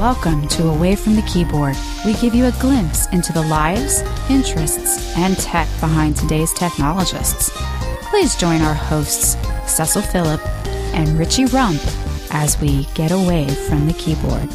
Welcome to Away from the Keyboard. We give you a glimpse into the lives, interests, and tech behind today's technologists. Please join our hosts, Cecil Phillip and Richie Rump, as we get away from the keyboard.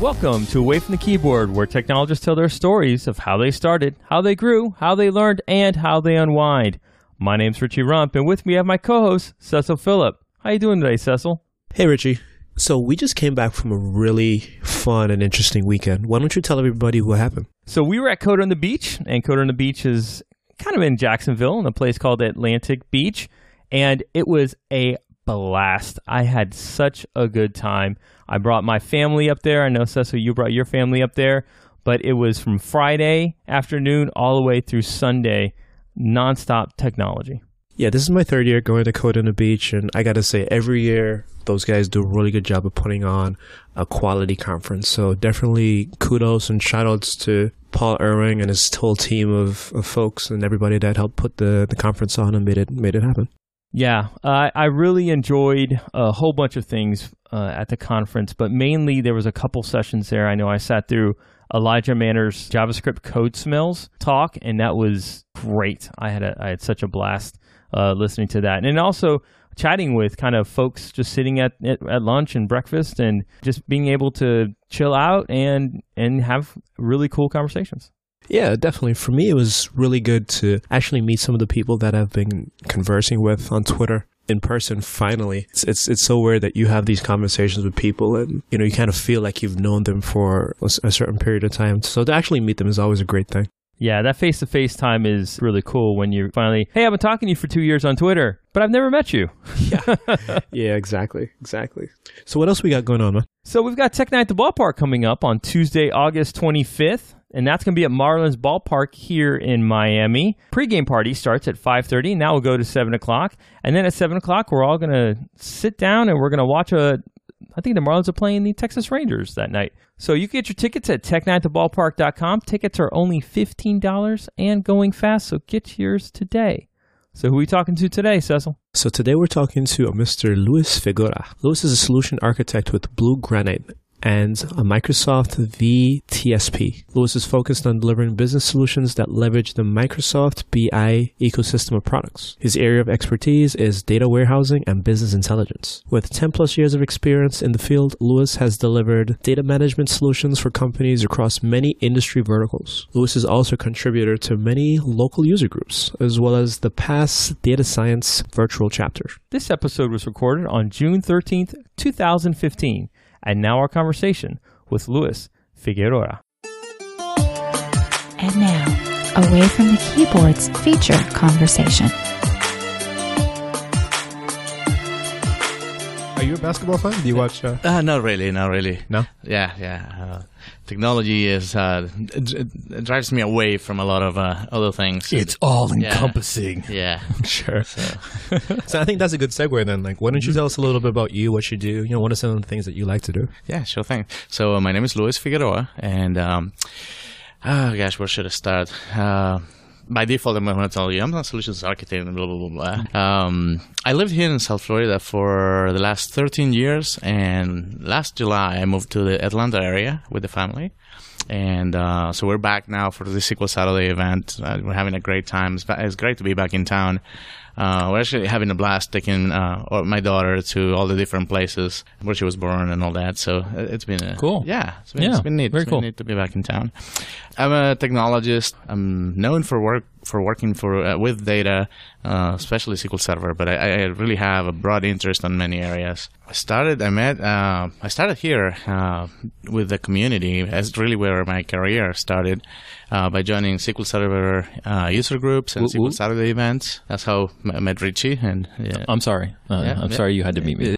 Welcome to Away from the Keyboard, where technologists tell their stories of how they started, how they grew, how they learned, and how they unwind. My name's Richie Rump, and with me I have my co-host, Cecil Phillip. How you doing today, Cecil? Hey, Richie. So we just came back from a really fun and interesting weekend. Why don't you tell everybody what happened? So we were at Code on the Beach, and Code on the Beach is kind of in Jacksonville in a place called Atlantic Beach, and it was a blast. I had such a good time. I brought my family up there. I know, Cecil, you brought your family up there, but it was from Friday afternoon all the way through Sunday, nonstop technology. Yeah, this is my third year going to Code on the Beach, and I got to say, every year those guys do a really good job of putting on a quality conference. So definitely kudos and shout outs to Paul Irving and his whole team of, of folks and everybody that helped put the, the conference on and made it made it happen. Yeah, uh, I really enjoyed a whole bunch of things uh, at the conference, but mainly there was a couple sessions there. I know I sat through Elijah Manor's JavaScript code smells talk, and that was great. I had a, I had such a blast uh, listening to that, and also chatting with kind of folks just sitting at, at, at lunch and breakfast, and just being able to chill out and and have really cool conversations. Yeah, definitely. For me, it was really good to actually meet some of the people that I've been conversing with on Twitter in person finally it's, it's it's so weird that you have these conversations with people and you know you kind of feel like you've known them for a, a certain period of time so to actually meet them is always a great thing Yeah, that face to face time is really cool when you finally, hey, I've been talking to you for two years on Twitter, but I've never met you. yeah yeah, exactly exactly so what else we got going on man So we've got Tech Night at the Ballpark coming up on Tuesday, August 25th, and that's going to be at Marlins Ballpark here in Miami. Pre-game party starts at 5.30, and that will go to 7 o'clock. And then at 7 o'clock, we're all going to sit down and we're going to watch a, I think the Marlins are playing the Texas Rangers that night. So you can get your tickets at technighttheballpark.com. Tickets are only $15 and going fast, so get yours today. So who are we talking to today, Cecil? So today we're talking to Mr. Luis Figueroa. Luis is a solution architect with Blue Granite and a Microsoft VTSP. Lewis is focused on delivering business solutions that leverage the Microsoft BI ecosystem of products. His area of expertise is data warehousing and business intelligence. With 10 plus years of experience in the field, Lewis has delivered data management solutions for companies across many industry verticals. Lewis is also a contributor to many local user groups, as well as the PASS Data Science virtual chapter. This episode was recorded on June 13th, 2015. And now our conversation with Luis Figueroa. And now, Away from the Keyboard's feature conversation. Are you a basketball fan? Do you watch? Uh, Uh, not really, not really. No? Yeah, yeah. Uh, technology is uh, it, drives me away from a lot of uh, other things. It's all encompassing. yeah. Sure. So I think that's a good segue then. Like, why don't you tell us a little bit about you, what you do? You know, what are some of the things that you like to do? Yeah, sure thing. So uh, my name is Luis Figueroa, and um, oh gosh, where should I start? By default, I'm going to tell you I'm not a solutions architect and blah blah blah blah. Um, I lived here in South Florida for the last 13 years, and last July I moved to the Atlanta area with the family. And uh, so we're back now for the SQL Saturday event. Uh, we're having a great time. It's, it's great to be back in town. Uh, we're actually having a blast taking uh, my daughter to all the different places where she was born and all that. So it- it's been a, Cool. Yeah, it's been, Yeah, it's been neat. very It's been cool. neat to be back in town. I'm a technologist. I'm known for work for working for uh, with data, uh, especially SQL Server. But I, I really have a broad interest on many areas. I started. I met. Uh, I started here uh, with the community. That's really where my career started uh, by joining SQL Server uh, user groups and Woo- SQL woo. Saturday events. That's how I met Richie. And yeah. I'm sorry. Uh, Yeah, I'm yeah. sorry you had to meet me.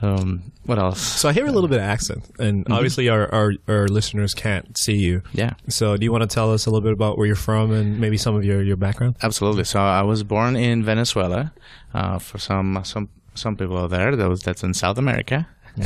So um, what else? So I hear a little bit of accent, and obviously our, our, our listeners can't see you. Yeah. So do you want to tell us a little bit about where you're from and maybe some of your, your background? Absolutely. So I was born in Venezuela. Uh, for some some some people out there, that was that's in South America.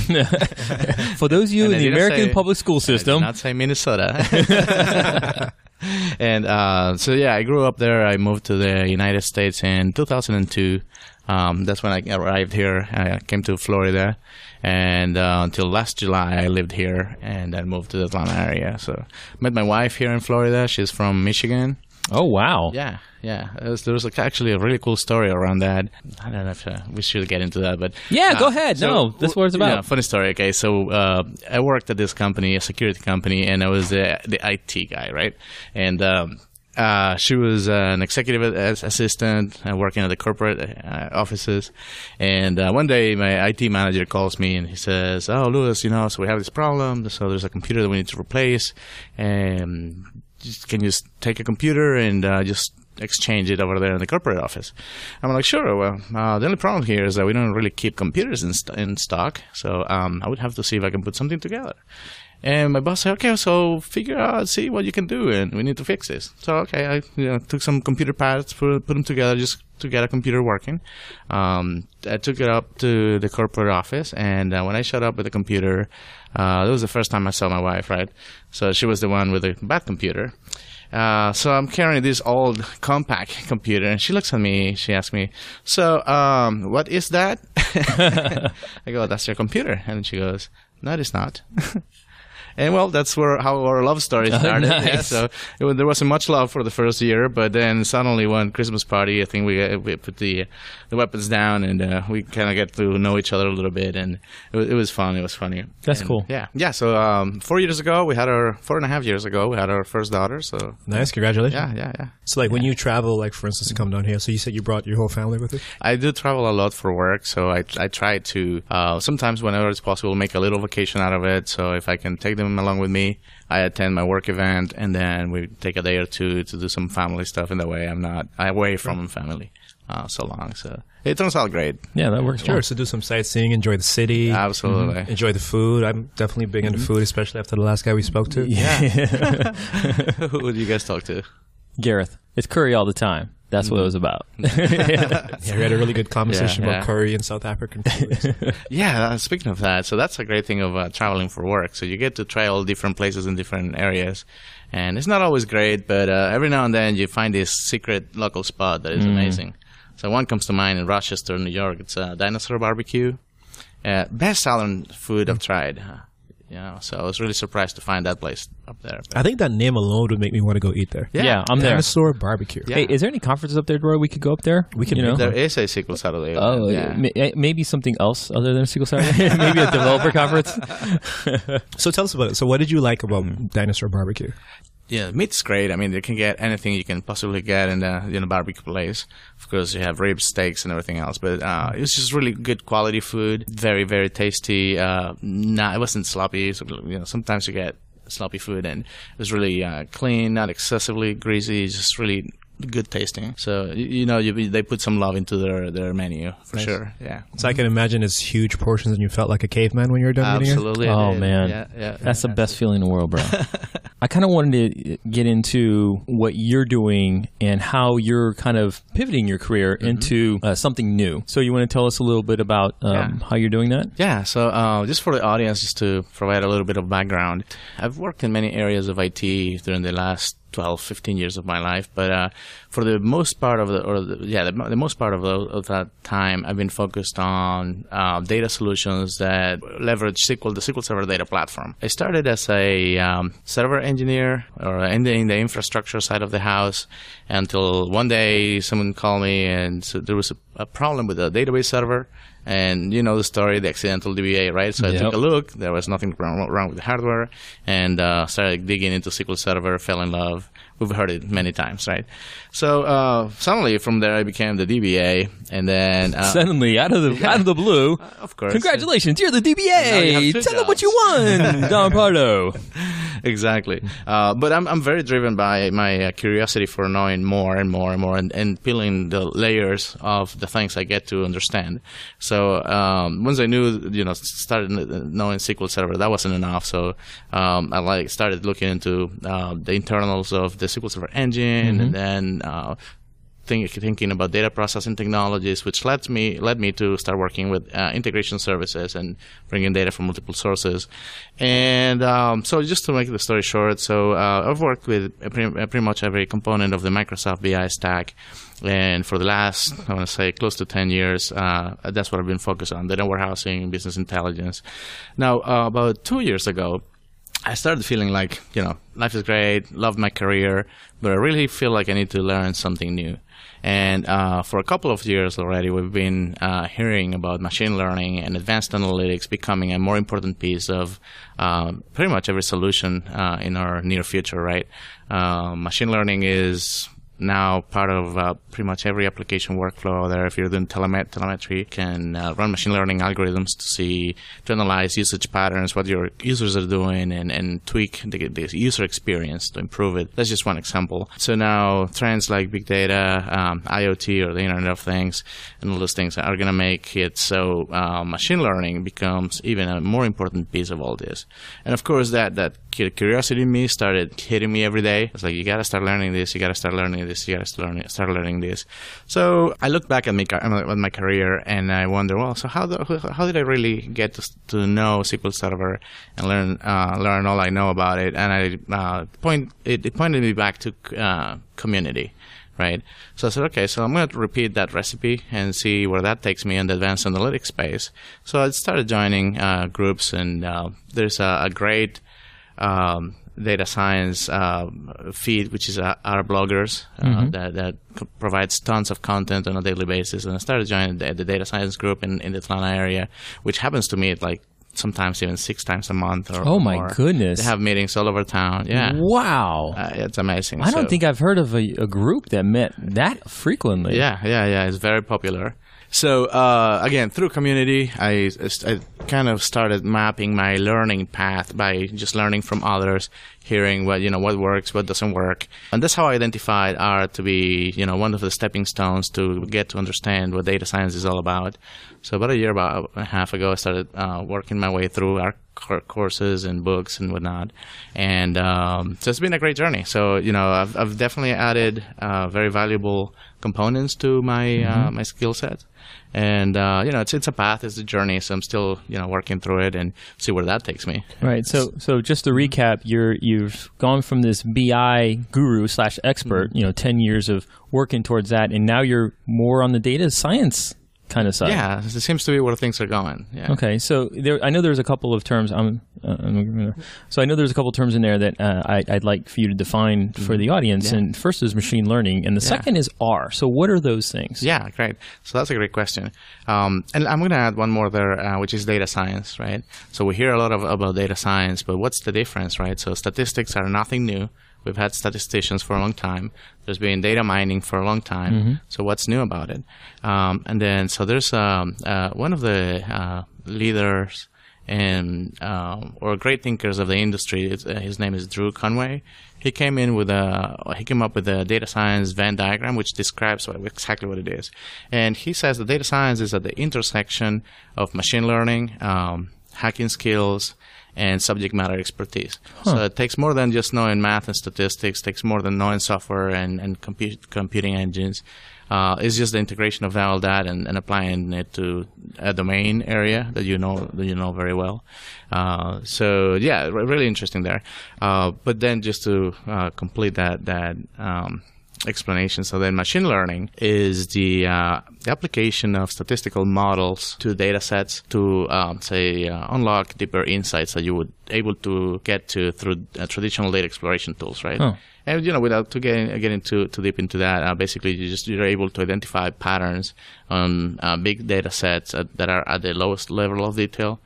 For those of you And in I the American say- public school I did system, not say Minnesota. and uh, so yeah, I grew up there. I moved to the United States in 2002. Um, that's when I arrived here. I came to Florida, and uh, until last July, I lived here, and then moved to the Atlanta area. So met my wife here in Florida. She's from Michigan. Oh wow. Yeah, yeah. There was, there was like actually a really cool story around that. I don't know if uh, we should get into that, but Yeah, go uh, ahead. so- no, this it's about. yeah, funny story. Okay, so uh, I worked at this company, a security company, and I was the the IT guy, right? And um, uh, she was uh, an executive as- assistant uh, working at the corporate uh, offices. And uh, one day, my IT manager calls me and he says, "Oh, Louis, you know, so we have this problem. So there's a computer that we need to replace, and can you just take a computer and uh, just exchange it over there in the corporate office. I'm like, sure. Well, uh, the only problem here is that we don't really keep computers in, st- in stock, so um, I would have to see if I can put something together. And my boss said, okay, so figure out, see what you can do, and we need to fix this. So, okay, I you know, took some computer parts, put, put them together just to get a computer working. Um, I took it up to the corporate office, and uh, when I showed up with the computer, uh, that was the first time I saw my wife, right? So she was the one with the bad computer. Uh, so I'm carrying this old Compaq computer, and she looks at me. She asks me, "So, um, what is that?" I go, "That's your computer," and she goes, "No, it's not." And well, that's where how our love story started. Yeah, nice. so it, there wasn't much love for the first year, but then suddenly one Christmas party, I think we uh, we put the the weapons down and uh, we kind of get to know each other a little bit, and it, was- it was fun. It was funny. That's And, cool. Yeah, yeah. So um, four years ago, we had our four and a half years ago, we had our first daughter. So Nice, congratulations. yeah, yeah, yeah. So, like, when you travel, like, for instance, to come down here, so you said you brought your whole family with you? I do travel a lot for work, so I I try to uh, sometimes whenever it's possible make a little vacation out of it. So if I can take them along with me, I attend my work event, and then we take a day or two to do some family stuff. In the way I'm not away from family uh, so long, so it turns out great. Yeah, that works. Sure. well. So, do some sightseeing, enjoy the city, Absolutely. enjoy the food. I'm definitely big into food, especially after the last guy we spoke to. Yeah. Who did you guys talk to? Gareth, it's curry all the time. That's what it was about. Yeah, we had a really good conversation Yeah, about yeah. curry and South African food. Yeah, uh, speaking of that, so that's a great thing of uh, traveling for work. So you get to try all different places in different areas, and it's not always great, but uh, every now and then you find this secret local spot that is amazing. So one comes to mind in Rochester, New York. It's a Dinosaur Barbecue, uh, best Southern food I've tried. You know, so I was really surprised to find that place up there. But- I think that name alone would make me want to go eat there. Yeah, I'm there. Dinosaur barbecue. Yeah. Hey, is there any conferences up there, Roy? We could go up there. We can you know. there is a SQL Saturday. Oh, yeah. ma- eh, maybe something else other than SQL Saturday. maybe a developer conference. So tell us about it. So what did you like about Dinosaur Barbecue? Yeah, meat's great. I mean, you can get anything you can possibly get in a in a barbecue place. Of course, you have ribs, steaks, and everything else. But uh, it was just really good quality food. Very, very tasty. Uh, not, it wasn't sloppy. So, you know, sometimes you get sloppy food, and it was really uh, clean, not excessively greasy. It's just really good tasting. So you, you know, you, they put some love into their their menu for sure. Yeah, So I can imagine it's huge portions and you felt like a caveman when you were done eating absolutely. Oh, man. yeah, yeah. That's the best feeling in the world, bro. I kind of wanted to get into what you're doing and how you're kind of pivoting your career into uh, something new. So you want to tell us a little bit about um, Yeah. how you're doing that? Yeah, so uh, just for the audience, just to provide a little bit of background, I've worked in many areas of IT during the last 12, 15 years of my life, but uh, for the most part of the, or the, yeah, the, the most part of, the, of that time, I've been focused on uh, data solutions that leverage SQL, the SQL Server data platform. I started as a um, server engineer or in the, in the infrastructure side of the house until one day someone called me and so there was a, a problem with the database server. And you know the story, the accidental DBA, right? So I Yep. took a look. There was nothing wrong, wrong with the hardware, and uh, started digging into SQL Server. Fell in love. We've heard it many times, right? So uh, suddenly, from there, I became the DBA, and then uh, Suddenly, out of the out of the blue, of course, congratulations, you're the you DBA. two Tell them what you won, Don Pardo. exactly. Uh, but I'm I'm very driven by my uh, curiosity for knowing more and more and more, and, and peeling the layers of the things I get to understand. So um, once I knew, you know, started knowing SQL Server, that wasn't enough. So um, I like started looking into uh, the internals of the SQL Server engine, and then. Uh, think, thinking about data processing technologies, which led me led me to start working with uh, integration services and bringing data from multiple sources. And um, so, just to make the story short, so uh, I've worked with pretty, pretty, much every component of the Microsoft BI stack. And for the last, I want to say, close to 10 years, uh, that's what I've been focused on data warehousing, business intelligence. Now, uh, about two years ago, I started feeling like, you know, life is great, love my career, but I really feel like I need to learn something new. And uh, for a couple of years already, we've been uh, hearing about machine learning and advanced analytics becoming a more important piece of uh, pretty much every solution uh, in our near future, right? Uh, machine learning is now part of uh, pretty much every application workflow there. If you're doing telemet- telemetry, you can uh, run machine learning algorithms to see, to analyze usage patterns, what your users are doing, and, and tweak the, the user experience to improve it. That's just one example. So now trends like big data, um, IoT, or the Internet of Things, and all those things are going to make it so uh, machine learning becomes even a more important piece of all this. And of course, that that curiosity in me started hitting me every day. It's like you got to start learning this. You got to start learning this. You got to start learning, this. So I look back at my at my career and I wonder, well, so how how did I really get to, to know SQL Server and learn uh, learn all I know about it? And I uh, point it, it, pointed me back to uh, community right? So I said, okay, so I'm going to repeat that recipe and see where that takes me in the advanced analytics space. So I started joining uh, groups, and uh, there's a, a great um, data science uh, feed, which is uh, R-bloggers uh, mm-hmm. that, that provides tons of content on a daily basis. And I started joining the, the data science group in, in the Atlanta area, which happens to meet like sometimes even six times a month or oh my more. goodness. They have meetings all over town. Yeah. Wow. Uh, it's amazing. I don't think i've heard of a, a, group that met that frequently. Yeah yeah yeah. It's very popular so uh, again, through community, I, I, kind of started mapping my learning path by just learning from others, hearing what you know what works, what doesn't work, and that's how I identified R to be you know one of the stepping stones to get to understand what data science is all about. So about a year, about a half ago, I started uh, working my way through R courses and books and whatnot, and um, so it's been a great journey. So you know, I've, I've definitely added uh, very valuable components to my uh, mm-hmm. uh, my skill set and uh, you know it's it's a path, it's a journey. So I'm still you know working through it and see where that takes me. Right. So so just to recap, you're you've gone from this BI guru slash expert, mm-hmm. you know, ten years of working towards that, and now you're more on the data science kind of side. Yeah, it seems to be where things are going. Yeah. Okay, so there, I know there's a couple of terms. I'm, uh, I'm so I know there's a couple of terms in there that uh, I, would like for you to define mm-hmm. for the audience. Yeah. And first is machine learning, and the yeah. second is R. So what are those things? Yeah, great. So that's a great question. Um, and I'm going to add one more there, uh, which is data science, right? So we hear a lot of, about data science, but what's the difference, right? So statistics are nothing new. We've had statisticians for a long time. There's been data mining for a long time. Mm-hmm. So what's new about it? Um, and then so there's um, uh, one of the uh, leaders and um, or great thinkers of the industry. Uh, his name is Drew Conway. He came in with a he came up with a data science Venn diagram which describes what, exactly what it is. And he says that data science is at the intersection of machine learning, um, hacking skills, and subject matter expertise. Huh. So it takes more than just knowing math and statistics, it takes more than knowing software and, and compu- computing engines. Uh, it's just the integration of all that and, and, applying it to a domain area that you know that you know very well. Uh, so yeah, really interesting there. Uh, but then just to uh, complete that that um, explanation. So then machine learning is the, uh, the application of statistical models to data sets to, um, say, uh, unlock deeper insights that you would able to get to through uh, traditional data exploration tools, right? Oh. And you know, without to get getting too too deep into that, uh, basically you just you're able to identify patterns on uh, big data sets that are at the lowest level of detail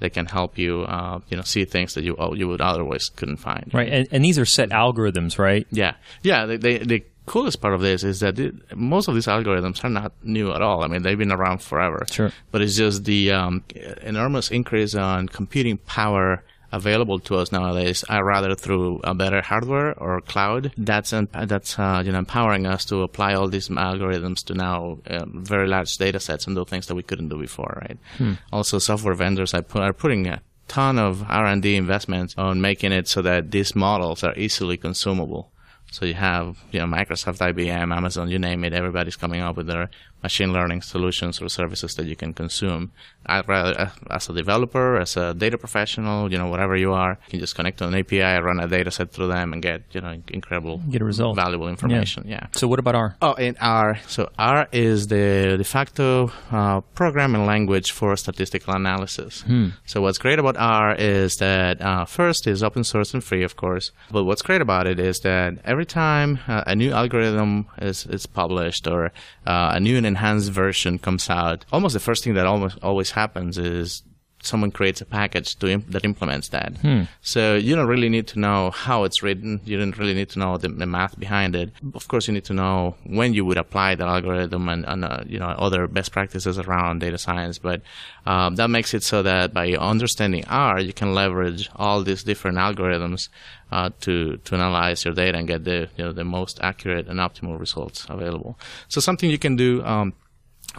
that can help you, uh, you know, see things that you you would otherwise couldn't find. Right, and, and these are set algorithms, right? Yeah, yeah. They, they, they coolest part of this is that it, most of these algorithms are not new at all. I mean, they've been around forever. Sure. But it's just the um, enormous increase on computing power available to us nowadays, uh, rather through a better hardware or cloud. That's that's uh, you know empowering us to apply all these algorithms to now um, very large data sets and do things that we couldn't do before, right? Hmm. Also, software vendors are, are putting a ton of R and D investments on making it so that these models are easily consumable. So you have, you know, Microsoft, IBM, Amazon, you name it. Everybody's coming up with their machine learning solutions or services that you can consume. I'd rather, uh, as a developer, as a data professional, you know, whatever you are, you can just connect to an API, run a data set through them, and get, you know, incredible, Get a result. valuable information. Yeah. So what about R? Oh, in R. So R is the de facto uh, programming language for statistical analysis. So what's great about R is that uh, first is open source and free, of course. But what's great about it is that every time uh, a new algorithm is, is published or uh, a new and enhanced version comes out, almost the first thing that almost always happens is someone creates a package to imp- that implements that. So you don't really need to know how it's written. You don't really need to know the, the math behind it. Of course, you need to know when you would apply the algorithm and, and uh, you know other best practices around data science. But um, that makes it so that by understanding R, you can leverage all these different algorithms uh, to to analyze your data and get the you know the most accurate and optimal results available. So something you can do. Um,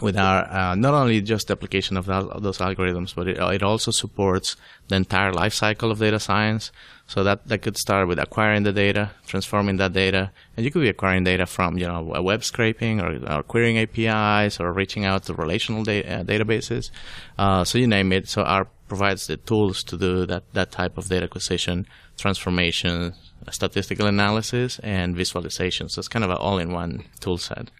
with R uh, not only just the application of, that, of those algorithms, but it, it also supports the entire life cycle of data science. So that, that could start with acquiring the data, transforming that data, and you could be acquiring data from you know web scraping or, or querying APIs or reaching out to relational da- uh, databases. Uh, so you name it. So R provides the tools to do that that type of data acquisition, transformation, statistical analysis, and visualization. So it's kind of an all-in-one tool set.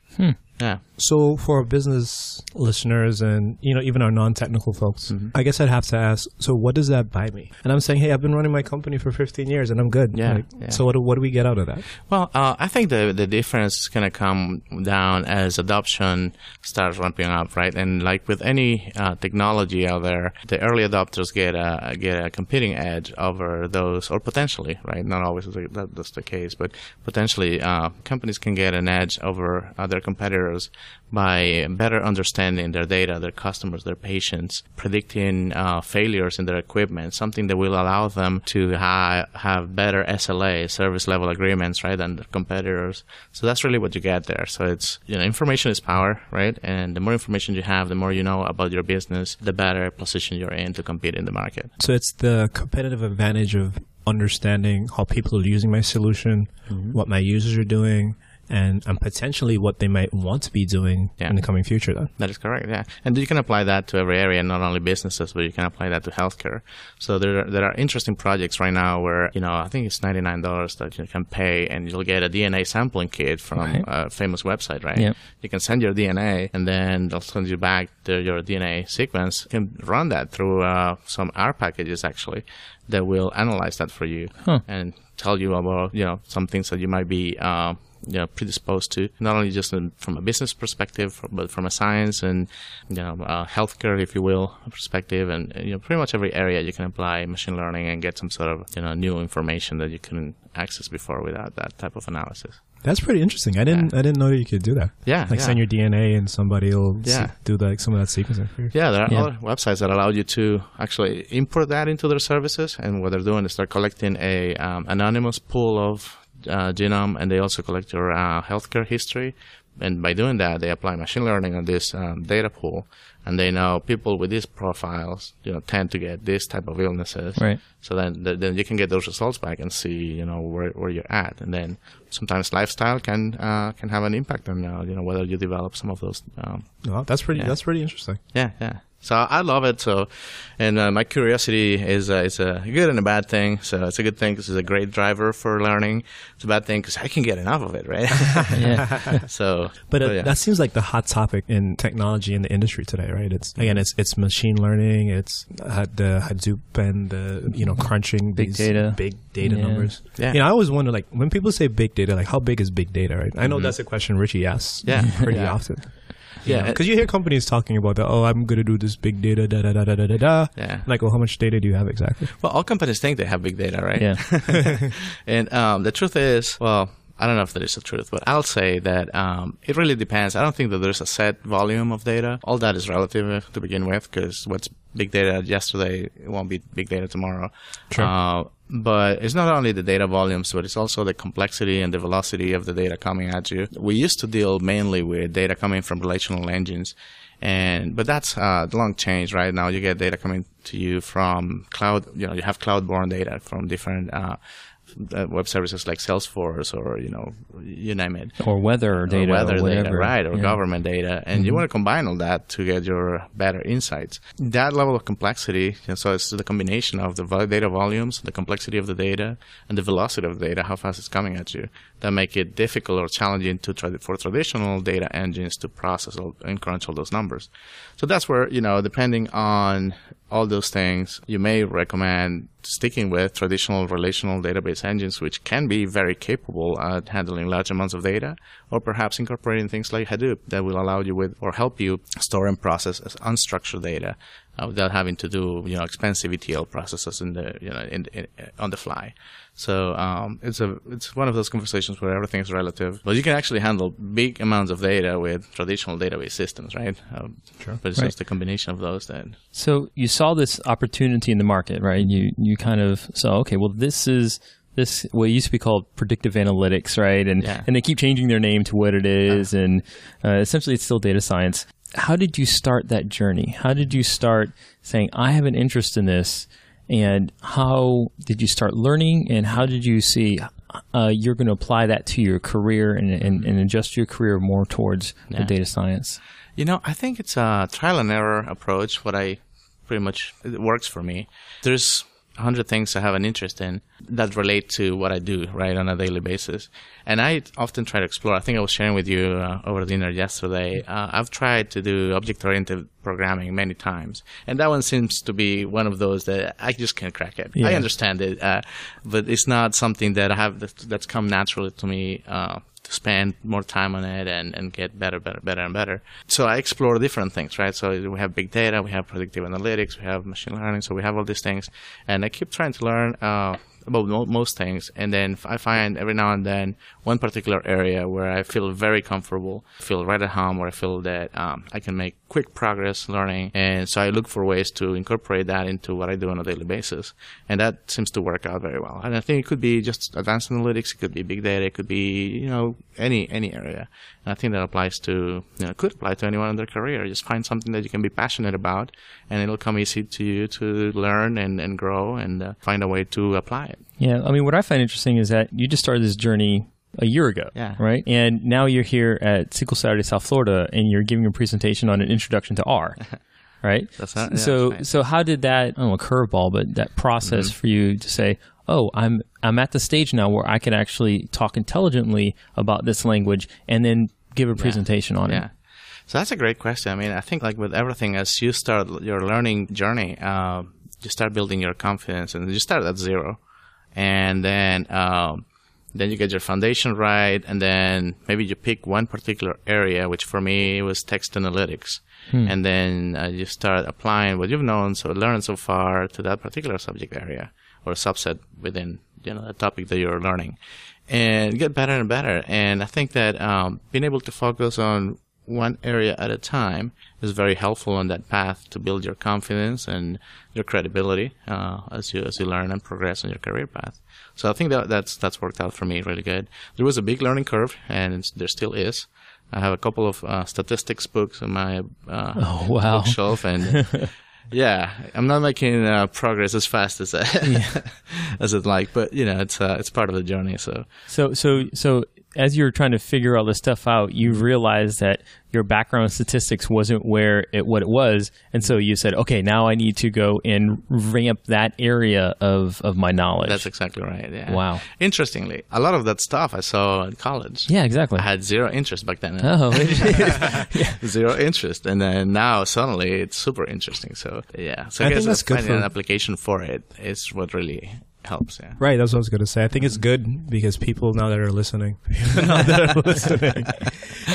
Yeah. So for our business listeners and you know even our non-technical folks, I guess I'd have to ask. So what does that buy me? And I'm saying, hey, I've been running my company for 15 years and I'm good. Yeah, Like, yeah. So what do, what do we get out of that? Well, uh, I think the the difference is going to come down as adoption starts ramping up, right? And like with any uh, technology out there, the early adopters get a get a competing edge over those, or potentially, right? Not always is that, that's the case, but potentially uh, companies can get an edge over other competitors by better understanding their data, their customers, their patients, predicting uh, failures in their equipment, something that will allow them to ha- have better SLA, service level agreements, right, than their competitors. So that's really what you get there. So it's, you know, information is power, right? And the more information you have, the more you know about your business, the better position you're in to compete in the market. So it's the competitive advantage of understanding how people are using my solution, mm-hmm. what my users are doing, and, and potentially what they might want to be doing Yeah. in the coming future. Then. That is correct, yeah. And you can apply that to every area, not only businesses, but you can apply that to healthcare. So there are, there are interesting projects right now where, you know, I think it's $99 that you can pay and you'll get a DNA sampling kit from Right. a famous website, right? Yep. You can send your DNA and then they'll send you back the, your DNA sequence. You can run that through uh, some R packages actually that will analyze that for you Huh. and tell you about, you know, some things that you might be, uh, you know, predisposed to, not only just in, from a business perspective, but from a science and, you know, uh, healthcare, if you will, perspective. And, you know, pretty much every area you can apply machine learning and get some sort of, you know, new information that you couldn't access before without that type of analysis. That's pretty interesting. I didn't I didn't know that you could do that. Yeah. Like yeah. send your DNA and somebody will Yeah. se- do like some of that sequencing. Yeah, there are Yeah. other websites that allow you to actually import that into their services, and what they're doing is they're collecting a um, anonymous pool of genome, and they also collect your uh, healthcare history. And by doing that, they apply machine learning on this um, data pool, and they know people with these profiles, you know, tend to get this type of illnesses. Right. So then, th- then you can get those results back and see, you know, where, where you're at. And then sometimes lifestyle can uh, can have an impact on, uh, you know, whether you develop some of those um, Wow, that's pretty Yeah. that's pretty interesting. yeah, yeah. So I love it. So, and uh, my curiosity is uh, it's a good and a bad thing. So it's a good thing because it's a great driver for learning. It's a bad thing because I can get enough of it, right? Yeah. so, But uh, yeah. that seems like the hot topic in technology in the industry today, right? It's again, it's it's machine learning, it's uh, the Hadoop and the you know crunching Big these data. big data Yeah. numbers. Yeah. You know, I always wonder like when people say big data, like how big is big data, right? I know that's a question Richie asks, Mm-hmm. Yeah. pretty Yeah. often. Yeah, because you hear companies talking about that. Oh, I'm going to do this big data, da da da da da da da. Yeah. Like, well, how much data do you have exactly? well, all companies think they have big data, right? Yeah. and um, the truth is, well, I don't know if that is the truth, but I'll say that um, it really depends. I don't think that there's a set volume of data. All that is relative to begin with, because what's big data yesterday it won't be big data tomorrow. Sure. Uh, but it's not only the data volumes, but it's also the complexity and the velocity of the data coming at you. We used to deal mainly with data coming from relational engines. And, but that's, uh, long change right now. You get data coming to you from cloud, you know, you have cloud borne data from different, uh, uh, web services like Salesforce or you know you name it or weather data, or weather or whatever. data, right, or Yeah. government data, and you want to combine all that to get your better insights. That level of complexity, and so it's the combination of the data volumes, the complexity of the data, and the velocity of the data, how fast it's coming at you, that make it difficult or challenging to try for traditional data engines to process all, and crunch all those numbers. So that's where you know, depending on all those things, you may recommend sticking with traditional relational database engines, which can be very capable at handling large amounts of data, or perhaps incorporating things like Hadoop that will allow you with or help you store and process unstructured data uh, without having to do you know expensive ETL processes in the you know in, in, on the fly. So um, it's a it's one of those conversations where everything is relative, but you can actually handle big amounts of data with traditional database systems, right? Um, sure. But it's Right. just a combination of those that So you saw this opportunity in the market, right? You you kind of saw, okay, well, this is this what used to be called predictive analytics, right? And Yeah. and they keep changing their name to what it is, and uh, essentially it's still data science. How did you start that journey? How did you start saying, I have an interest in this? And how did you start learning? And how did you see uh, you're going to apply that to your career and, and, and adjust your career more towards the data science? You know, I think it's a trial and error approach. What I pretty much it works for me. There's a hundred things I have an interest in that relate to what I do right on a daily basis, and I often try to explore. I think I was sharing with you uh, over dinner yesterday. Uh, I've tried to do object-oriented programming many times, and that one seems to be one of those that I just can't crack it. I understand it, uh, but it's not something that I have that, that's come naturally to me. To spend more time on it and, and get better, better, better, and better. So I explore different things, right? So we have big data, we have predictive analytics, we have machine learning, so we have all these things. And I keep trying to learn uh, about mo- most things. And then I find every now and then one particular area where I feel very comfortable, feel right at home, where I feel that um, I can make quick progress learning. And so I look for ways to incorporate that into what I do on a daily basis. And that seems to work out very well. And I think it could be just advanced analytics, it could be big data, it could be, you know, any any area. And I think that applies to, you know, could apply to anyone in their career. Just find something that you can be passionate about and it'll come easy to you to learn and, and grow and uh, find a way to apply it. Yeah, I mean, what I find interesting is that you just started this journey a year ago, Yeah. right? And now you're here at SQL Saturday South Florida, and you're giving a presentation on an introduction to R, right? That's not- yeah, so. right. So how did that? I don't know, a curveball, but that process Mm-hmm. for you to say, "Oh, I'm I'm at the stage now where I can actually talk intelligently about this language, and then give a presentation on Yeah. it." So that's a great question. I mean, I think like with everything, as you start your learning journey, uh, you start building your confidence, and you start at zero, and then um, then you get your foundation right, and then maybe you pick one particular area, which for me was text analytics, and then uh, you start applying what you've known, so learned so far to that particular subject area or subset within you know the topic that you're learning, and get better and better. And I think that um, being able to focus on one area at a time is very helpful on that path to build your confidence and your credibility uh, as you as you learn and progress on your career path. So I think that that's that's worked out for me really good. There was a big learning curve, and it's, there still is. I have a couple of uh, statistics books in my uh, Oh, wow. bookshelf, and yeah, I'm not making uh, progress as fast as I, as I'd like, but you know, it's uh, it's part of the journey. So So so so as you're trying to figure all this stuff out, you mm-hmm. realized that your background statistics wasn't where it what it was, and so you said, okay, now I need to go and ramp that area of of my knowledge. that's exactly right. Yeah. Wow. Interestingly, a lot of that stuff I saw in college. yeah, exactly. I had zero interest back then. oh, Zero interest, and then now suddenly it's super interesting. So yeah, so I, I guess that's good finding for- an application for it is what really helps. Yeah. Right, that's what I was going to say. I think it's mm-hmm. good because people now that are listening, now that are listening,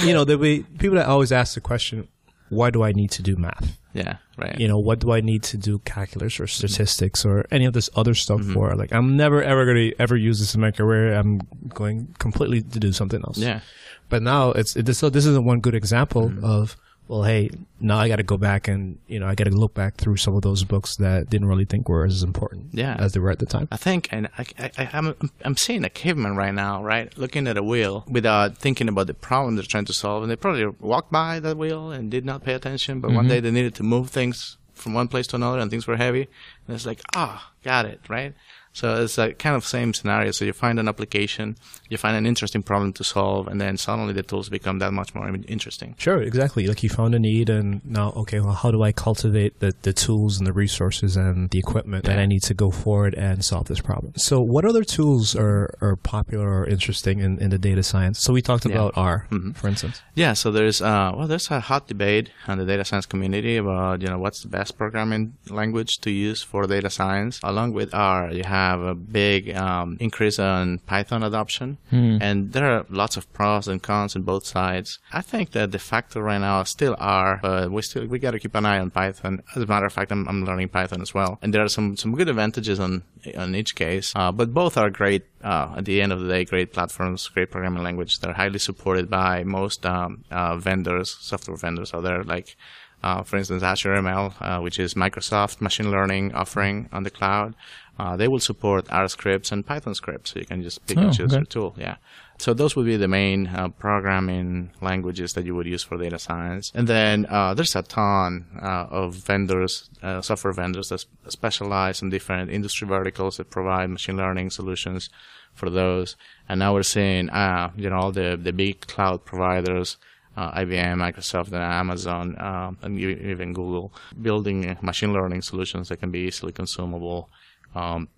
you know, there'll be people that always ask the question, why do I need to do math? Yeah. Right. You know, what do I need to do calculus or mm-hmm. statistics or any of this other stuff mm-hmm. for? Like, I'm never ever going to ever use this in my career. I'm going completely to do something else. Yeah. But now it's it, so this is one good example of well, hey, now I got to go back and you know I got to look back through some of those books that didn't really think were as important Yeah. as they were at the time. I think, and I, I, I, I'm, I'm seeing a caveman right now, right? Looking at a wheel without thinking about the problem they're trying to solve. And they probably walked by that wheel and did not pay attention. But one day they needed to move things from one place to another and things were heavy. And it's like, ah, got it, right? So it's a kind of same scenario. So you find an application, you find an interesting problem to solve, and then suddenly the tools become that much more interesting. Sure, exactly. Like you found a need, and now, okay, well, how do I cultivate the, the tools and the resources and the equipment that I need to go forward and solve this problem? So, what other tools are, are popular or interesting in, in the data science? So, we talked Yeah. about R, for instance. Yeah, so there's uh, well, there's a hot debate in the data science community about you know what's the best programming language to use for data science. Along with R, you have a big um, increase on Python adoption, and there R lots of pros and cons on both sides. I think that the factor right now still are, but we still we got to keep an eye on Python. As a matter of fact, I'm, I'm learning Python as well, and there are some some good advantages on on each case. Uh, but both are great. Uh, at the end of the day, great platforms, great programming language. They're highly supported by most um, uh, vendors, software vendors out there, like. Uh, for instance, Azure ML, uh, which is Microsoft machine learning offering on the cloud, uh, they will support R scripts and Python scripts, so you can just pick Oh, and choose okay. your tool. Yeah. So those would be the main uh, programming languages that you would use for data science. And then uh, there's a ton uh, of vendors, uh, software vendors that specialize in different industry verticals that provide machine learning solutions for those. And now we're seeing, uh, you know, all the, the big cloud providers, uh, IBM, Microsoft, and Amazon, um, and even Google, building machine learning solutions that can be easily consumable um,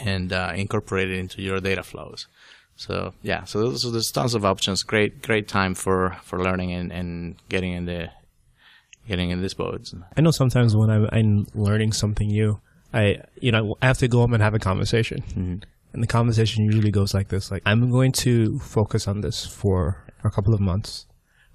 and uh, it into your data flows. So yeah, so there's, there's tons of options. Great, great time for, for learning and, and getting in the getting in this boat. I know sometimes when I'm, I'm learning something new, I you know I have to go home and have a conversation, and the conversation usually goes like this: like I'm going to focus on this for a couple of months.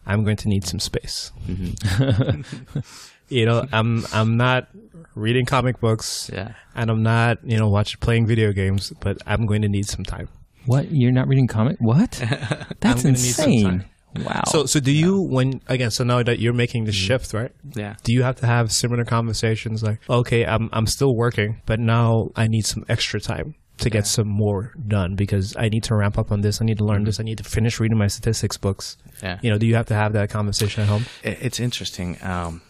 I'm going to need some space. you know, I'm I'm not reading comic books, Yeah. and I'm not you know watch playing video games, but I'm going to need some time. What? You're not reading comic? What? That's gonna need some insane. time. Wow. So so do you when again? So now that you're making the shift, right? Yeah. do you have to have similar conversations like okay i'm i'm still working but now i need some extra time to get some more done because i need to ramp up on this i need to learn this i need to finish reading my statistics books Yeah. you know do you have to have that conversation at home It's interesting. Um, I-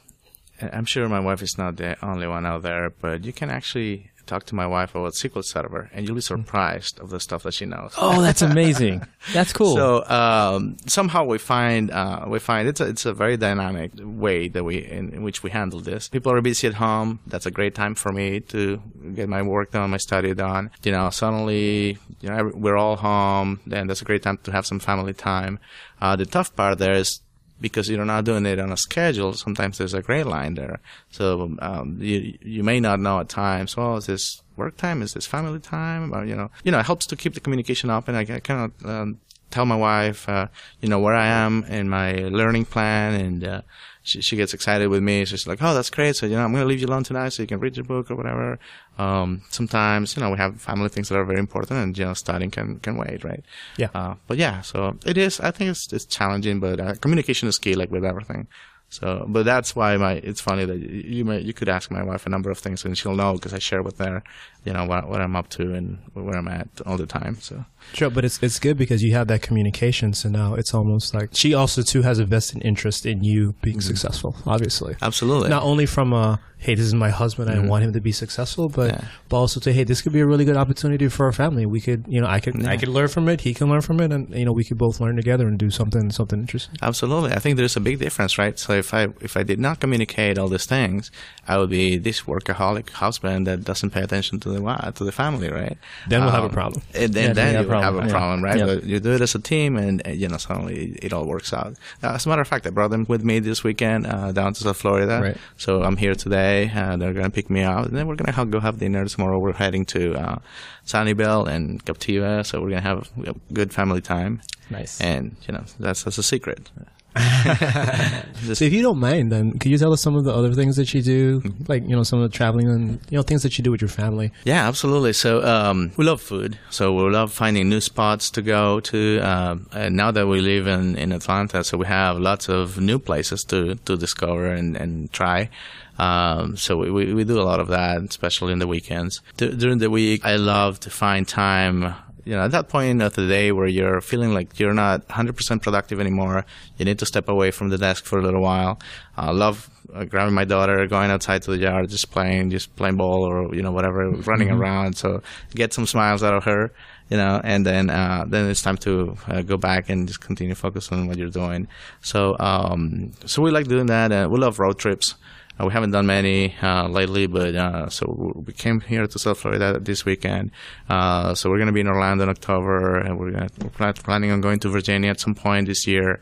I'm sure my wife is not the only one out there, but you can actually talk to my wife about SQL Server, and you'll be surprised of the stuff that she knows. oh, that's amazing. That's cool. So um, somehow we find uh, we find it's a, it's a very dynamic way that we in, in which we handle this. People are busy at home. That's a great time for me to get my work done, my study done. You know, suddenly you know we're all home. Then that's a great time to have some family time. Uh, the tough part there is because you're not doing it on a schedule, sometimes there's a gray line there. So um, you you may not know at times. Well, is this work time? Is this family time? Or, you know, you know, it helps to keep the communication open. I kind of um, tell my wife, uh, you know, where I am in my learning plan, and uh, she she gets excited with me. She's like, "Oh, that's great! So you know, I'm going to leave you alone tonight, so you can read your book or whatever." Um, sometimes, you know, we have family things that are very important, and you know, studying can can wait, right? Yeah. Uh, but yeah, so it is. I think it's it's challenging, but uh, communication is key, like with everything. So, but that's why my it's funny that you you, may, you could ask my wife a number of things and she'll know because I share with her, you know, what what I'm up to and where I'm at all the time. So Sure, but it's it's good because you have that communication. So now it's almost like she also too has a vested interest in you being mm-hmm. successful. Obviously, absolutely, not only from a hey, this is my husband, I mm-hmm. want him to be successful, but Yeah. but also to hey, this could be a really good opportunity for our family. We could you know I could I could learn from it, he can learn from it, and you know we could both learn together and do something something interesting. Absolutely, I think there's a big difference, right? So if I if I did not communicate all these things, I would be this workaholic husband that doesn't pay attention to the to the family, right? Then we'll have a Um, problem. And then, Yeah, then you have a have a problem, problem, yeah. right? You do it as a team, and uh, you know suddenly it, all works out. Uh, as a matter of fact, I brought them with me this weekend uh, down to South Florida. Right. So I'm here today. Uh, they're gonna pick me up, and then we're gonna have, go have dinner tomorrow. We're heading to uh, Sanibel and Captiva, so we're gonna have a good family time. nice. And you know that's that's a secret. So if you don't mind, then could you tell us some of the other things that you do, like you know some of the traveling and you know things that you do with your family? Yeah, absolutely. So um, we love food. So we love finding new spots to go to. Um, and now that we live in, in Atlanta, so we have lots of new places to, to discover and, and try. Um, so we, we, we do a lot of that, especially in the weekends. D- during the week, I love to find time you know, at that point of the day where you're feeling like you're not 100% productive anymore, you need to step away from the desk for a little while. I love uh, grabbing my daughter, going outside to the yard, just playing, just playing ball or you know whatever, running around. So get some smiles out of her, you know, and then uh, then it's time to uh, go back and just continue focus on what you're doing. So um, so we like doing that. Uh, we love road trips. Uh, we haven't done many uh, lately, but uh, so we came here to South Florida this weekend. So we're going to be in Orlando in October, and we're, gonna, we're pla- planning on going to Virginia at some point this year.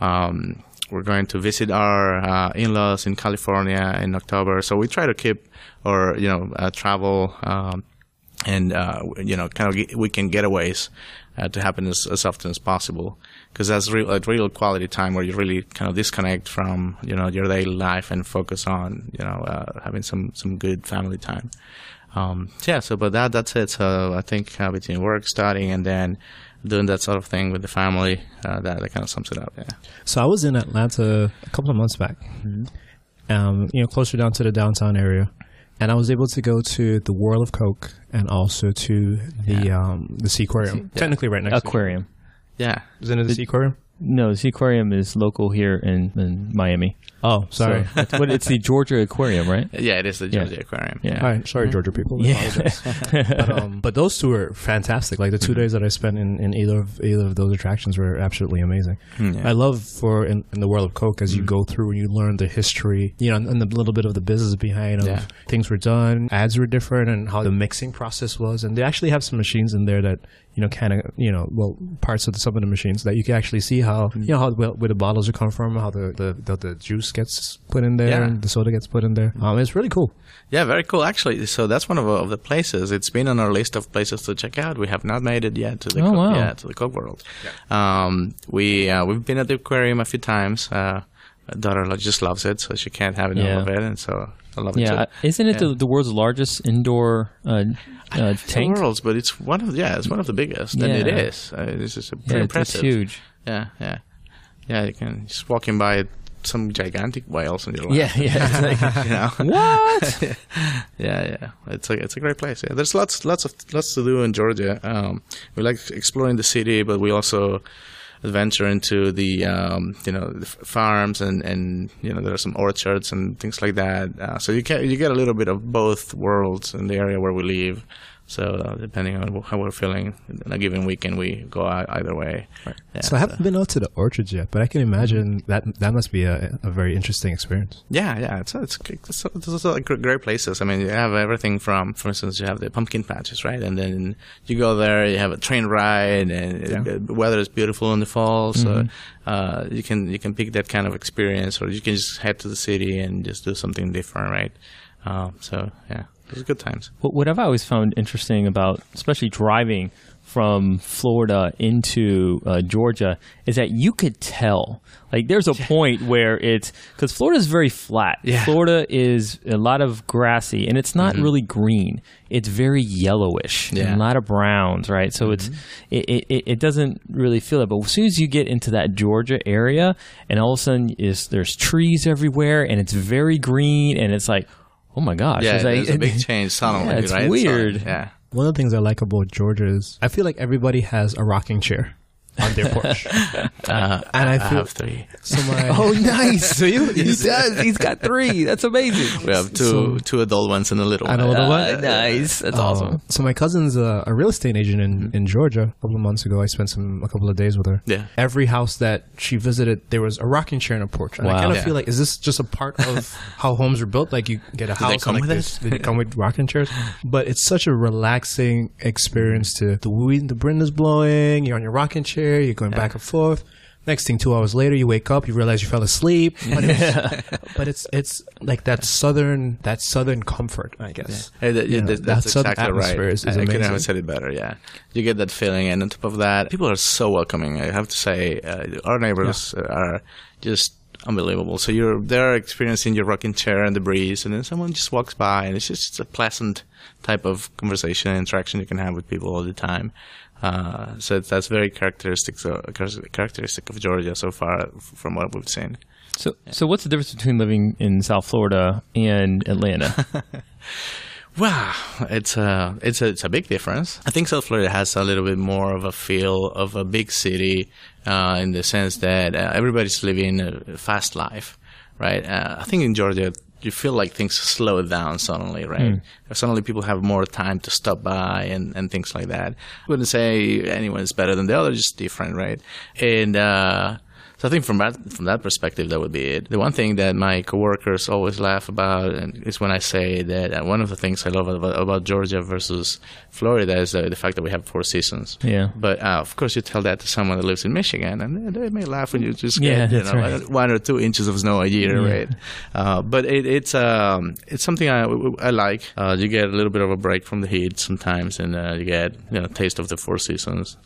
Um, we're going to visit our uh, in-laws in California in October. So we try to keep or you know uh, travel um, and uh, you know kind of weekend getaways to happen as, as often as possible because that's real like real quality time where you really kind of disconnect from you know your daily life and focus on you know uh, having some some good family time. Um, yeah, so but that that's it. So I think uh, between work, studying, and then doing that sort of thing with the family, uh, that that kind of sums it up. Yeah. So I was in Atlanta a couple of months back, Hmm. um, you know, closer down to the downtown area, and I was able to go to the World of Coke and also to the um, the Seaquarium. Technically, right next to Aquarium. Yeah. to it. Isn't it the Seaquarium? No, the Seaquarium is local here in, in Miami. Oh, sorry. So, it's, what, it's the Georgia Aquarium, right? Yeah, it is the Yeah. Georgia Aquarium. Yeah. All right, sorry, Georgia people. I apologize. but, um, but those two were fantastic. Like the 2 mm-hmm. days that I spent in, in either of either of those attractions were absolutely amazing. Mm, yeah. I love for in, in the world of Coke as you mm. go through and you learn the history, you know, and, and a little bit of the business behind of Yeah. things were done, ads were different, and how the mixing process was. And they actually have some machines in there that you know kind of you know well parts of the, some of the machines that you can actually see how you know how well, where the bottles are come from, how the the, the, the juice gets put in there, Yeah. and the soda gets put in there. Um, it's really cool. Yeah, very cool. Actually, so that's one of, of the places. It's been on our list of places to check out. We have not made it yet to the Oh, Coke, wow. yeah to the Coke World. Um, we uh, we've been at the aquarium a few times. Uh, my daughter just loves it, so she can't have enough Yeah. of it, and so I love it Yeah, too. isn't it Yeah. the, the world's largest indoor uh, uh, The tank? world's, but it's one of yeah, it's one of the biggest, and it is. Yeah. is. Uh, this is pretty Yeah, impressive. it's huge. Yeah, yeah, yeah. You can just walking by some gigantic whales in your lap. Yeah, yeah. Like, you know. what? yeah, yeah. It's a it's a great place. Yeah, there's lots lots of lots to do in Georgia. Um, we like exploring the city, but we also adventure into the um, you know the farms and and you know there are some orchards and things like that. Uh, so you get you get a little bit of both worlds in the area where we live. So uh, depending on how we're feeling in a given weekend, we go out either way. Yeah, so I haven't been out to the orchards yet, but I can imagine that that must be a, a very interesting experience. Yeah, yeah, it's it's it's, it's, it's like great places. I mean, you have everything from, for instance, you have the pumpkin patches, right? And then you go there, you have a train ride, and Yeah. the weather is beautiful in the fall, so uh, you can you can pick that kind of experience, or you can just head to the city and just do something different, right? Um, so yeah, it's good times. What, what I've always found interesting about, especially driving from Florida into uh, Georgia, is that you could tell. Like, there's a point where it's because Florida is very flat. Yeah. Florida is a lot of grassy, and it's not really green. It's very yellowish. Yeah. And a lot of browns, right? So it's it, it, it- it doesn't really feel it. But as soon as you get into that Georgia area, and all of a sudden is there's trees everywhere, and it's very green, and it's like, oh my gosh, Yeah, it's like- a big change suddenly, Yeah, it's right? So, weird. yeah. One of the things I like about Georgia is I feel like everybody has a rocking chair on their porch, Uh, and I I feel have three. so my Oh, nice! So you, he does. He's got three. That's amazing. We have two So- two adult ones and a little I one. know the Uh, one. nice. That's Uh, awesome. So my cousin's a, a real estate agent in, in Georgia. A couple of months ago, I spent some a couple of days with her. Yeah. Every house that she visited, there was a rocking chair and a porch. And I kind of Yeah. feel like, is this just a part of how homes are built? Like you get a they house come like with this, it? they come with rocking chairs. But it's such a relaxing experience to the wind, the wind is blowing. You're on your rocking chair. You're going back and forth. Next thing, two hours later, you wake up, you realize you fell asleep. But it's, but it's it's like that southern that southern comfort, I guess. Hey, that, yeah, know, that- that that's exactly right. is- is I, couldn't have said it better. Yeah, you get that feeling, and on top of that, people are so welcoming. I have to say, uh, our neighbors are just unbelievable. So you're there experiencing your rocking chair and the breeze, and then someone just walks by, and it's just a pleasant type of conversation and interaction you can have with people all the time. Uh, so that's very characteristic, so, characteristic of Georgia so far from what we've seen. So, so what's the difference between living in South Florida and Atlanta? Wow, it's a it's a it's a big difference. I think South Florida has a little bit more of a feel of a big city, uh, in the sense that uh, everybody's living a fast life, right? Uh, I think in Georgia you feel like things slow down suddenly, right? Suddenly people have more time to stop by and, and things like that. I wouldn't say anyone is better than the other, just different, right? And uh, so I think from that from that perspective, that would be it. The one thing that my coworkers always laugh about is when I say that uh, one of the things I love about, about Georgia versus Florida is uh, the fact that we have four seasons. Yeah. But uh, of course, you tell that to someone that lives in Michigan, and they may laugh when you just Yeah, get you know, right. one or two inches of snow a year, Yeah. right? Uh, but it, it's um, it's something I, I like. Uh, you get a little bit of a break from the heat sometimes, and uh, you get you know taste of the four seasons.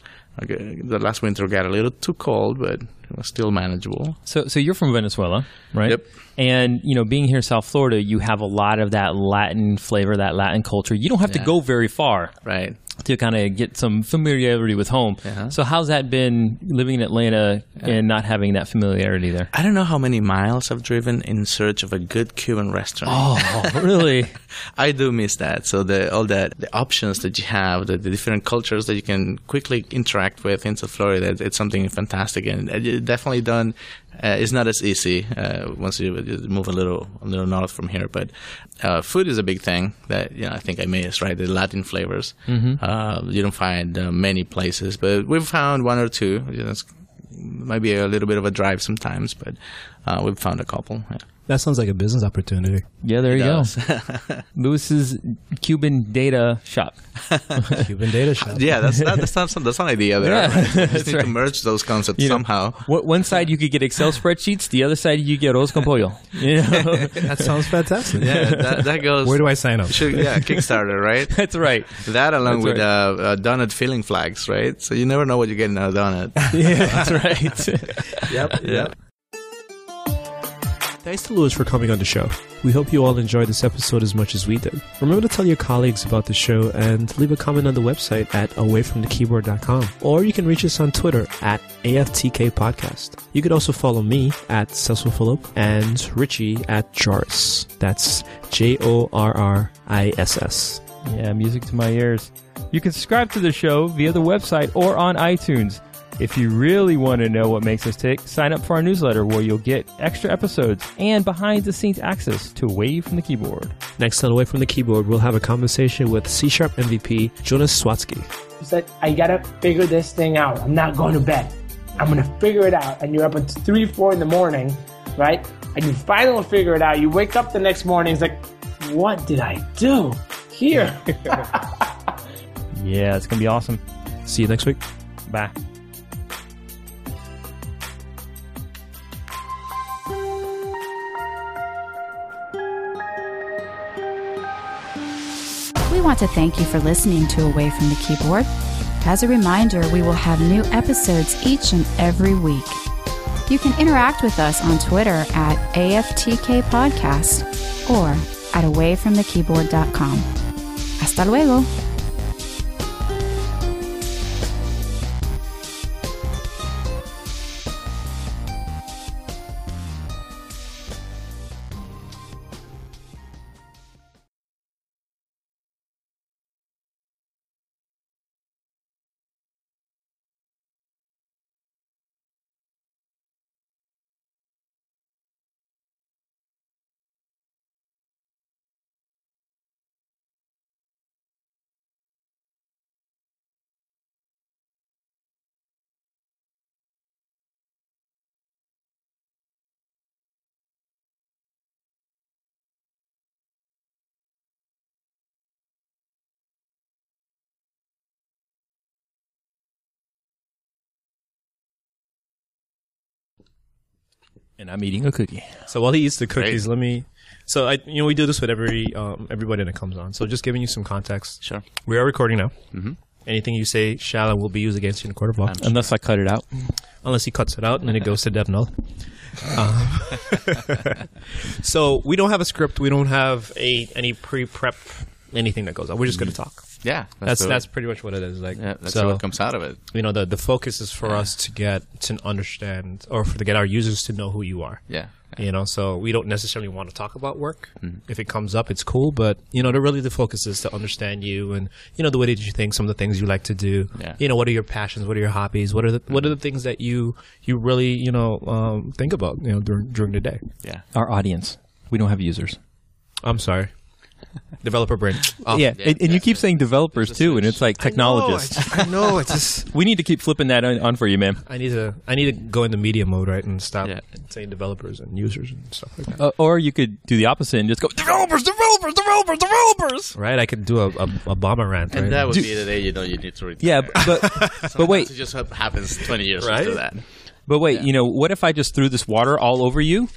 Okay, the last winter got a little too cold, but it was still manageable. So, so you're from Venezuela, right? Yep. And you know, being here in South Florida, you have a lot of that Latin flavor, that Latin culture. You don't have to go very far Right. To kind of get some familiarity with home. Uh-huh. So, how's that been living in Atlanta and not having that familiarity there? I don't know how many miles I've driven in search of a good Cuban restaurant. Oh, really? I do miss that. So the all that the options that you have, the, the different cultures that you can quickly interact with in South Florida, it's, something fantastic and it definitely done. Uh, it's not as easy uh, once you move a little a little north from here, but uh, food is a big thing that you know I think I miss. Right, the Latin flavors. Mm-hmm. Uh, you don't find uh, many places, but we've found one or two. You know, it's, might be a little bit of a drive sometimes, but uh, we've found a couple. Yeah. That sounds like a business opportunity. Yeah, there you go. does. Luis's Cuban data shop. Cuban data shop. Yeah, that's that, that's not that's not an idea there. Yeah, right? You just need right. to merge those concepts You know, somehow. What, one side you could get Excel spreadsheets, the other side you get arroz con pollo. You know? That sounds fantastic. Yeah, that, that goes. Where do I sign up? Should, yeah, Kickstarter, right? That's right. That along That's with uh, uh, donut filling flags, right? So you never know what you get in a donut. Yeah, that's right. Yep. yeah. Thanks to Luis for coming on the show. We hope you all enjoyed this episode as much as we did. Remember to tell your colleagues about the show and leave a comment on the website at awayfromthekeyboard.com. Or you can reach us on Twitter at AFTK Podcast. You could also follow me at Cecil Phillip and Richie at Jorriss. That's J O R R I S S. Yeah, music to my ears. You can subscribe to the show via the website or on iTunes. If you really want to know what makes us tick, sign up for our newsletter where you'll get extra episodes and behind the scenes access to Away from the Keyboard. Next on Away from the Keyboard, we'll have a conversation with C Sharp MVP Jonas Swatsky. It's like, I gotta figure this thing out. I'm not going to bed. I'm gonna figure it out. And you're up at three, four in the morning, right? And you finally figure it out. You wake up the next morning, it's like, what did I do here? Yeah, it's going to be awesome. See you next week. Bye. Want to thank you for listening to Away from the Keyboard. As a reminder, we will have new episodes each and every week. You can interact with us on Twitter at AFTK Podcast or at awayfromthekeyboard.com. Hasta luego. And I'm eating a cookie. So while he eats the cookies, let me. So I, you know, we do this with every um, everybody that comes on. So just giving you some context. Sure. We are recording now. Mm-hmm. Anything you say shall and will be used against you in a court of law, Unless I cut it out. unless he cuts it out and then it goes to dev null. Um, so we don't have a script. We don't have a any pre prep anything that goes on. We're just going to talk. Yeah, That's do it. that's pretty much what it is. Like yeah, that's so, what comes out of it. you know, the the focus is for us to get to understand or for to get our users to know who you are. Yeah. You know, so we don't necessarily want to talk about work. If it comes up, it's cool, but you know, the really the focus is to understand you and you know the way that you think, some of the things you like to do. Yeah. You know, what are your passions? What are your hobbies? What are the what are the things that you you really you know um, think about you know during during the day? Yeah. Our audience. We don't have users. I'm sorry, developer brain. Oh. yeah, and, and you keep saying developers There's a too, and it's like technologists. I know. It's just we need to keep flipping that on, on for you, man. I need to I need to go into media mode right and stop Yeah. saying developers and users and stuff like that. Uh, or you could do the opposite and just go developers, developers, developers, developers. Right, I could do a, a, a Ballmer rant. And right? that would Do- be the day you know you need to retire. Yeah, but but wait, it just happens 20 years Right? after that. but wait. You know, what if I just threw this water all over you,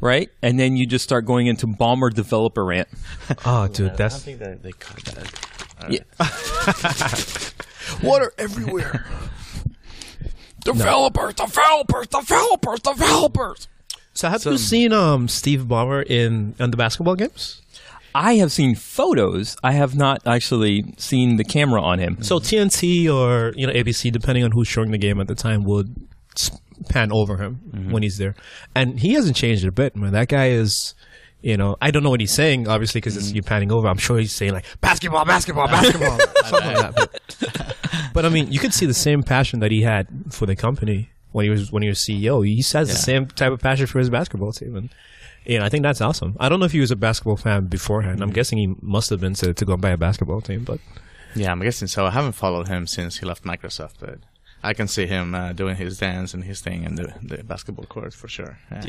right? And then you just start going into Ballmer developer rant. oh, dude, that's I that's think that they cut that. Yeah. water everywhere. Developers, developers, developers, developers. So have you seen um Steve Ballmer in on the basketball games? I have seen photos. I have not actually seen the camera on him. So TNT or you know ABC, depending on who's showing the game at the time, would s- pan over him mm-hmm. when he's there, and he hasn't changed a bit. Man, that guy is. You know, I don't know what he's saying, obviously, because it's mm-hmm. you panning over. I'm sure he's saying like basketball, basketball, basketball, something like that. But, but I mean, you could see the same passion that he had for the company when he was when he was CEO. He has the same type of passion for his basketball team, and you know, I think that's awesome. I don't know if he was a basketball fan beforehand. I'm mm-hmm. guessing he must have been to, to go and buy a basketball team, but Yeah, I'm guessing so. I haven't followed him since he left Microsoft, but I can see him uh, doing his dance and his thing in the, the basketball court for sure. yeah.